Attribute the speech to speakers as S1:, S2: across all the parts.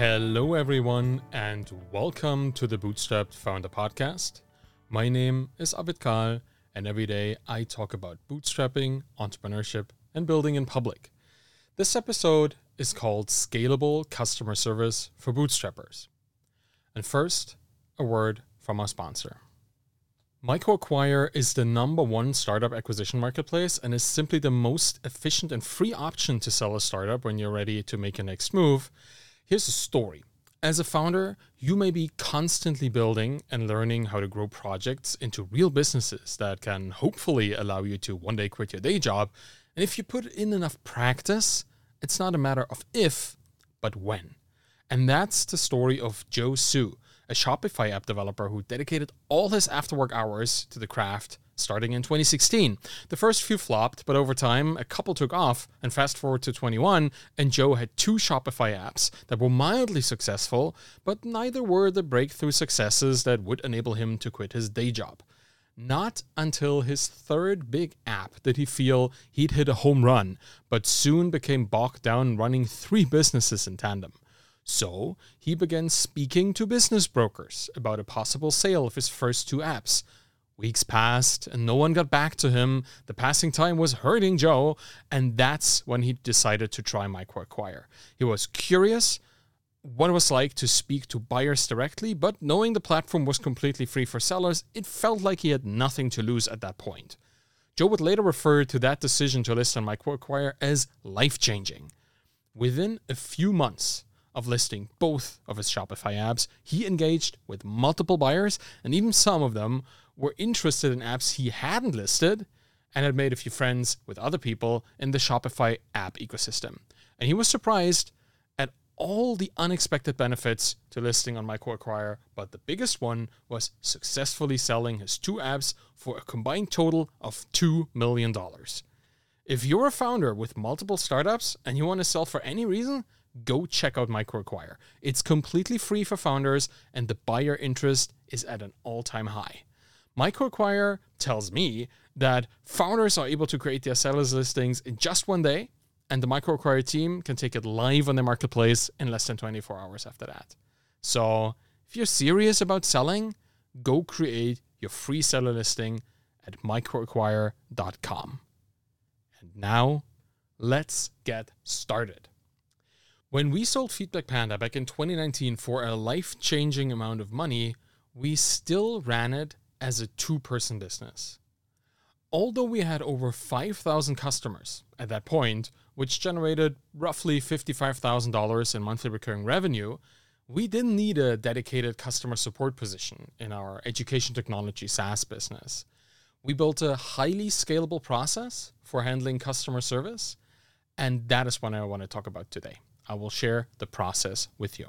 S1: Hello, everyone, and welcome to the Bootstrapped Founder Podcast. My name is Arvid Kahl, and every day I talk about bootstrapping, entrepreneurship, and building in public. This episode is called Scalable Customer Service for Bootstrappers. And first, a word from our sponsor. MicroAcquire is the number one startup acquisition marketplace and is simply the most efficient and free option to sell a startup when you're ready to make a next move. Here's a story. As a founder, you may be constantly building and learning how to grow projects into real businesses that can hopefully allow you to one day quit your day job. And if you put in enough practice, it's not a matter of if, but when. And that's the story of Joe Su, a Shopify app developer who dedicated all his after work hours to the craft starting in 2016. The first few flopped, but over time, a couple took off. And fast forward to 21, and Joe had two Shopify apps that were mildly successful, but neither were the breakthrough successes that would enable him to quit his day job. Not until his third big app did he feel he'd hit a home run, but soon became bogged down running three businesses in tandem. So he began speaking to business brokers about a possible sale of his first two apps. Weeks passed and no one got back to him. The passing time was hurting Joe, and that's when he decided to try MicroAcquire. He was curious what it was like to speak to buyers directly, but knowing the platform was completely free for sellers, it felt like he had nothing to lose at that point. Joe would later refer to that decision to list on MicroAcquire as life changing. Within a few months of listing both of his Shopify apps, he engaged with multiple buyers, and even some of them were interested in apps he hadn't listed and had made a few friends with other people in the Shopify app ecosystem. And he was surprised at all the unexpected benefits to listing on MicroAcquire, but the biggest one was successfully selling his two apps for a combined total of $2 million. If you're a founder with multiple startups and you want to sell for any reason, go check out MicroAcquire. It's completely free for founders, and the buyer interest is at an all time high. MicroAcquire tells me that founders are able to create their sellers listings in just one day, and the MicroAcquire team can take it live on the marketplace in less than 24 hours after that. So, if you're serious about selling, go create your free seller listing at microacquire.com. And now, let's get started. When we sold Feedback Panda back in 2019 for a life changing amount of money, we still ran it as a two person business. Although we had over 5,000 customers at that point, which generated roughly $55,000 in monthly recurring revenue, we didn't need a dedicated customer support position in our education technology SaaS business. We built a highly scalable process for handling customer service, and that is what I want to talk about today. I will share the process with you.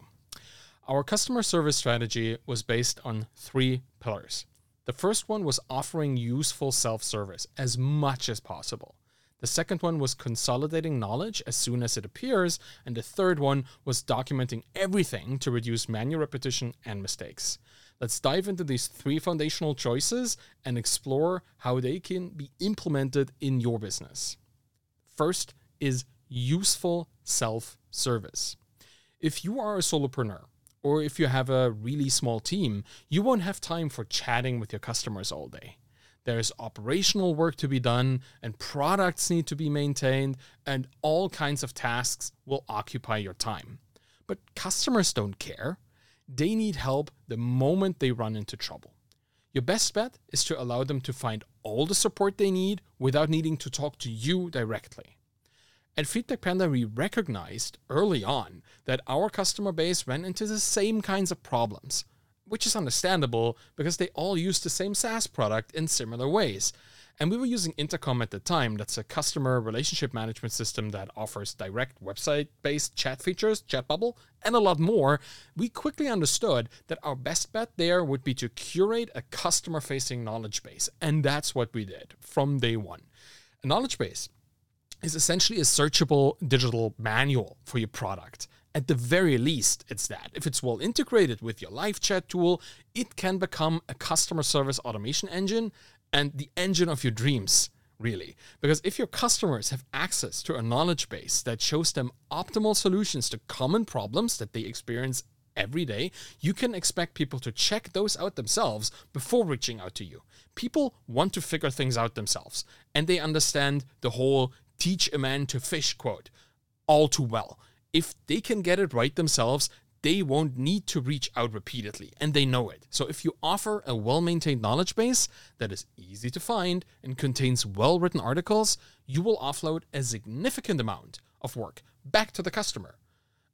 S1: Our customer service strategy was based on three pillars the first one was offering useful self service as much as possible. The second one was consolidating knowledge as soon as it appears. And the third one was documenting everything to reduce manual repetition and mistakes. Let's dive into these three foundational choices and explore how they can be implemented in your business. First is useful self service. If you are a solopreneur, or if you have a really small team, you won't have time for chatting with your customers all day. There's operational work to be done, and products need to be maintained, and all kinds of tasks will occupy your time. But customers don't care. They need help the moment they run into trouble. Your best bet is to allow them to find all the support they need without needing to talk to you directly. At Feedback Panda, we recognized early on that our customer base ran into the same kinds of problems, which is understandable because they all use the same SaaS product in similar ways. And we were using Intercom at the time. That's a customer relationship management system that offers direct website based chat features, chat bubble, and a lot more. We quickly understood that our best bet there would be to curate a customer facing knowledge base. And that's what we did from day one. A knowledge base is essentially a searchable digital manual for your product. At the very least, it's that. If it's well integrated with your live chat tool, it can become a customer service automation engine and the engine of your dreams really. Because if your customers have access to a knowledge base that shows them optimal solutions to common problems that they experience every day, you can expect people to check those out themselves before reaching out to you. People want to figure things out themselves, and they understand the whole teach a man to fish quote all too well. If they can get it right themselves, they won't need to reach out repeatedly, and they know it. So, if you offer a well maintained knowledge base that is easy to find and contains well written articles, you will offload a significant amount of work back to the customer.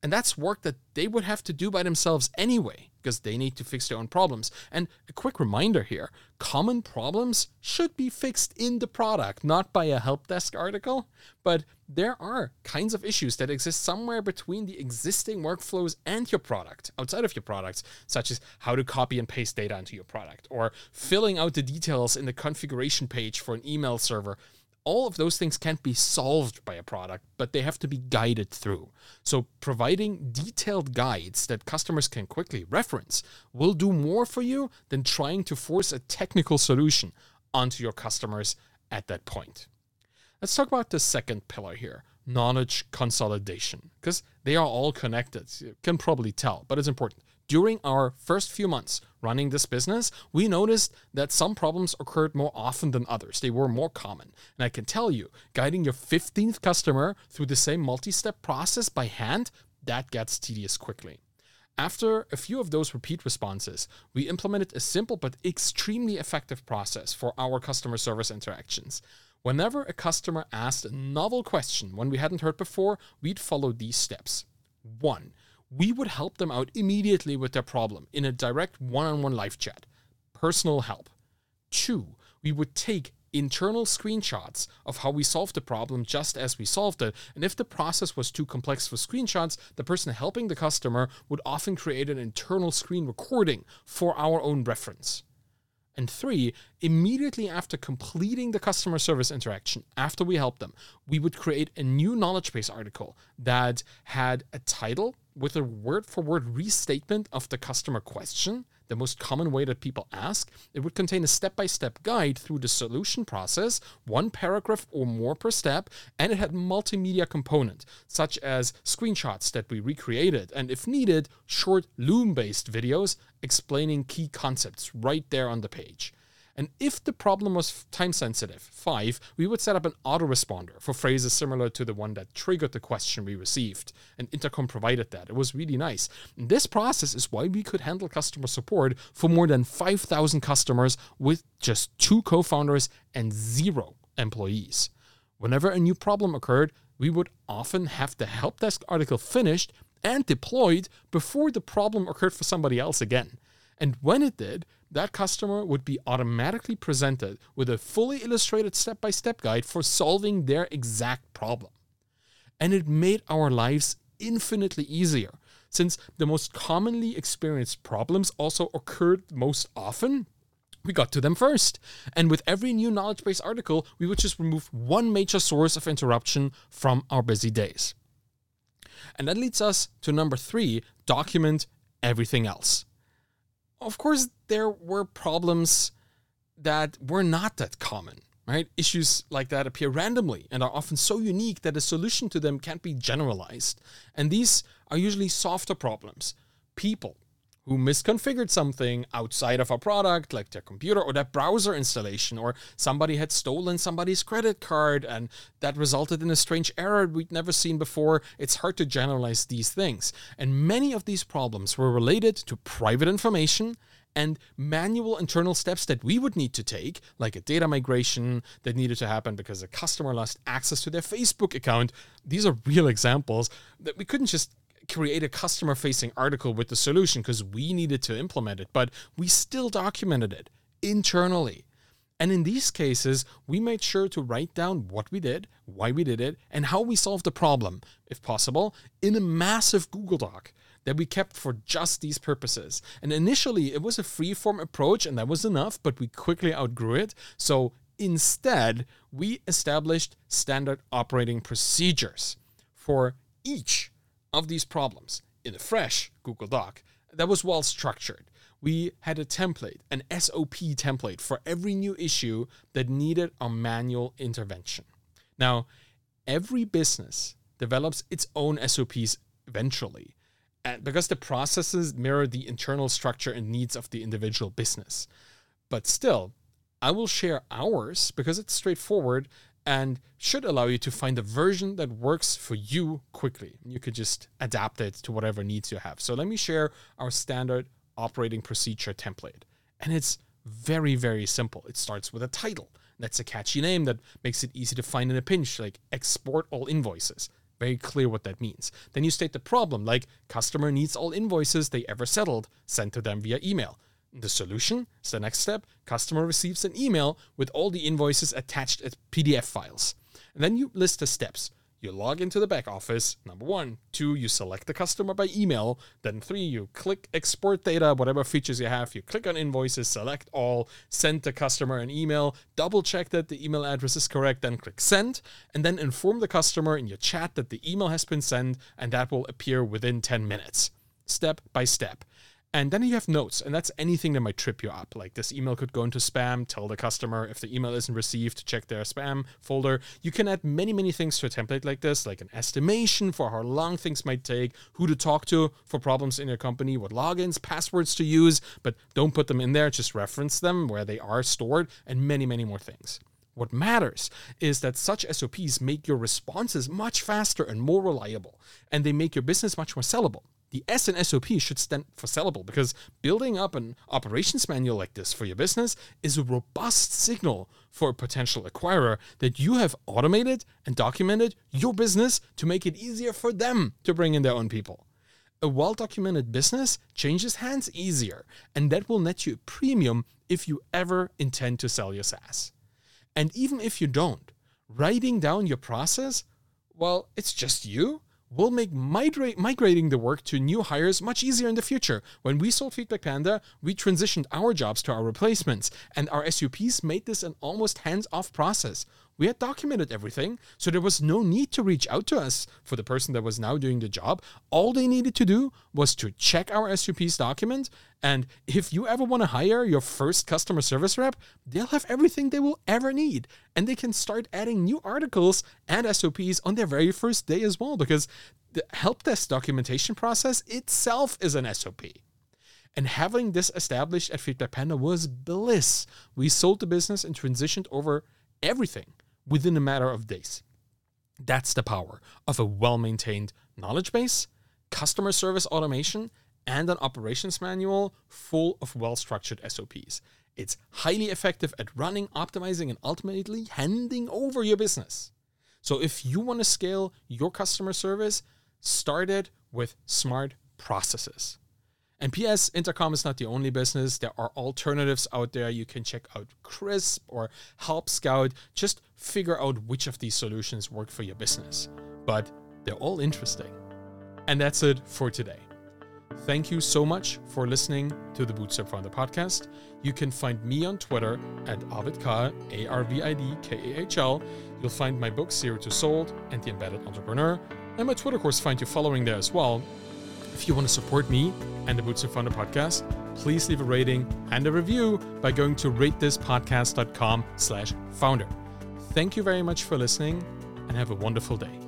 S1: And that's work that they would have to do by themselves anyway, because they need to fix their own problems. And a quick reminder here common problems should be fixed in the product, not by a help desk article. But there are kinds of issues that exist somewhere between the existing workflows and your product, outside of your products, such as how to copy and paste data into your product, or filling out the details in the configuration page for an email server all of those things can't be solved by a product, but they have to be guided through. So, providing detailed guides that customers can quickly reference will do more for you than trying to force a technical solution onto your customers at that point. Let's talk about the second pillar here knowledge consolidation, because they are all connected. You can probably tell, but it's important during our first few months running this business, we noticed that some problems occurred more often than others. They were more common. And I can tell you, guiding your 15th customer through the same multi step process by hand, that gets tedious quickly. After a few of those repeat responses, we implemented a simple but extremely effective process for our customer service interactions. Whenever a customer asked a novel question one we hadn't heard before, we'd follow these steps. One, we would help them out immediately with their problem in a direct one on one live chat. Personal help. Two, we would take internal screenshots of how we solved the problem just as we solved it. And if the process was too complex for screenshots, the person helping the customer would often create an internal screen recording for our own reference. And three, immediately after completing the customer service interaction, after we helped them, we would create a new knowledge base article that had a title with a word for word restatement of the customer question, the most common way that people ask. It would contain a step by step guide through the solution process, one paragraph or more per step, and it had multimedia component, such as screenshots that we recreated, and if needed, short Loom based videos explaining key concepts right there on the page. And if the problem was time sensitive, five, we would set up an autoresponder for phrases similar to the one that triggered the question we received. And Intercom provided that. It was really nice. And this process is why we could handle customer support for more than 5,000 customers with just two co founders and zero employees. Whenever a new problem occurred, we would often have the help desk article finished and deployed before the problem occurred for somebody else again. And when it did, that customer would be automatically presented with a fully illustrated step by step guide for solving their exact problem. And it made our lives infinitely easier, since the most commonly experienced problems also occurred most often. We got to them first. And with every new knowledge base article, we would just remove one major source of interruption from our busy days. And that leads us to number three document everything else. Of course, there were problems that were not that common, right? Issues like that appear randomly and are often so unique that a solution to them can't be generalized. And these are usually softer problems. People who misconfigured something outside of a product, like their computer or their browser installation, or somebody had stolen somebody's credit card and that resulted in a strange error we'd never seen before. It's hard to generalize these things. And many of these problems were related to private information and manual internal steps that we would need to take, like a data migration that needed to happen because a customer lost access to their Facebook account. These are real examples that we couldn't just create a customer facing article with the solution because we needed to implement it, but we still documented it internally. And in these cases, we made sure to write down what we did, why we did it, and how we solved the problem, if possible, in a massive Google Doc that we kept for just these purposes. And initially, it was a free form approach, and that was enough, but we quickly outgrew it. So instead, we established standard operating procedures for each of these problems in a fresh Google Doc that was well structured. We had a template, an SOP template for every new issue that needed a manual intervention. Now, every business develops its own SOPs eventually, and because the processes mirror the internal structure and needs of the individual business. But still, I will share ours because it's straightforward and should allow you to find a version that works for you quickly. You could just adapt it to whatever needs you have. So let me share our standard operating procedure template. And it's very, very simple. It starts with a title. That's a catchy name that makes it easy to find in a pinch, like export all invoices. Very clear what that means. Then you state the problem, like customer needs all invoices they ever settled sent to them via email. The solution is the next step. Customer receives an email with all the invoices attached as PDF files. And then you list the steps. You log into the back office, number one. Two, you select the customer by email. Then three, you click export data, whatever features you have. You click on invoices, select all, send the customer an email, double check that the email address is correct, then click send, and then inform the customer in your chat that the email has been sent, and that will appear within 10 minutes, step by step. And then you have notes, and that's anything that might trip you up. Like this email could go into spam, tell the customer if the email isn't received, check their spam folder. You can add many, many things to a template like this, like an estimation for how long things might take, who to talk to for problems in your company, what logins, passwords to use, but don't put them in there, just reference them where they are stored, and many, many more things. What matters is that such SOPs make your responses much faster and more reliable, and they make your business much more sellable the S and SOP should stand for sellable because building up an operations manual like this for your business is a robust signal for a potential acquirer that you have automated and documented your business to make it easier for them to bring in their own people. A well documented business changes hands easier, and that will net you a premium if you ever intend to sell your SaaS. And even if you don't, writing down your process, well, it's just you will make migrate, migrating the work to new hires much easier in the future. When we sold Feedback Panda, we transitioned our jobs to our replacements, and our SOPs made this an almost hands off process we had documented everything, so there was no need to reach out to us for the person that was now doing the job. All they needed to do was to check our SOP's document, and if you ever want to hire your first customer service rep, they'll have everything they will ever need, and they can start adding new articles and SOPs on their very first day as well, because the help desk documentation process itself is an SOP. And having this established at Feedback Panda was bliss. We sold the business and transitioned over everything within a matter of days. That's the power of a well maintained knowledge base, customer service automation, and an operations manual full of well structured SOPs. It's highly effective at running, optimizing, and ultimately handing over your business. So if you want to scale your customer service, start it with smart processes. And PS, Intercom is not the only business. There are alternatives out there. You can check out Crisp or Help Scout. Just figure out which of these solutions work for your business. But they're all interesting. And that's it for today. Thank you so much for listening to the Bootstrap Founder podcast. You can find me on Twitter at Arvidkahl, A R V I D K A H L. You'll find my book, Zero to Sold and The Embedded Entrepreneur. And my Twitter course, find you following there as well. If you want to support me and the Bootstrap Founder podcast, please leave a rating and a review by going to ratethispodcast.com slash founder. Thank you very much for listening and have a wonderful day.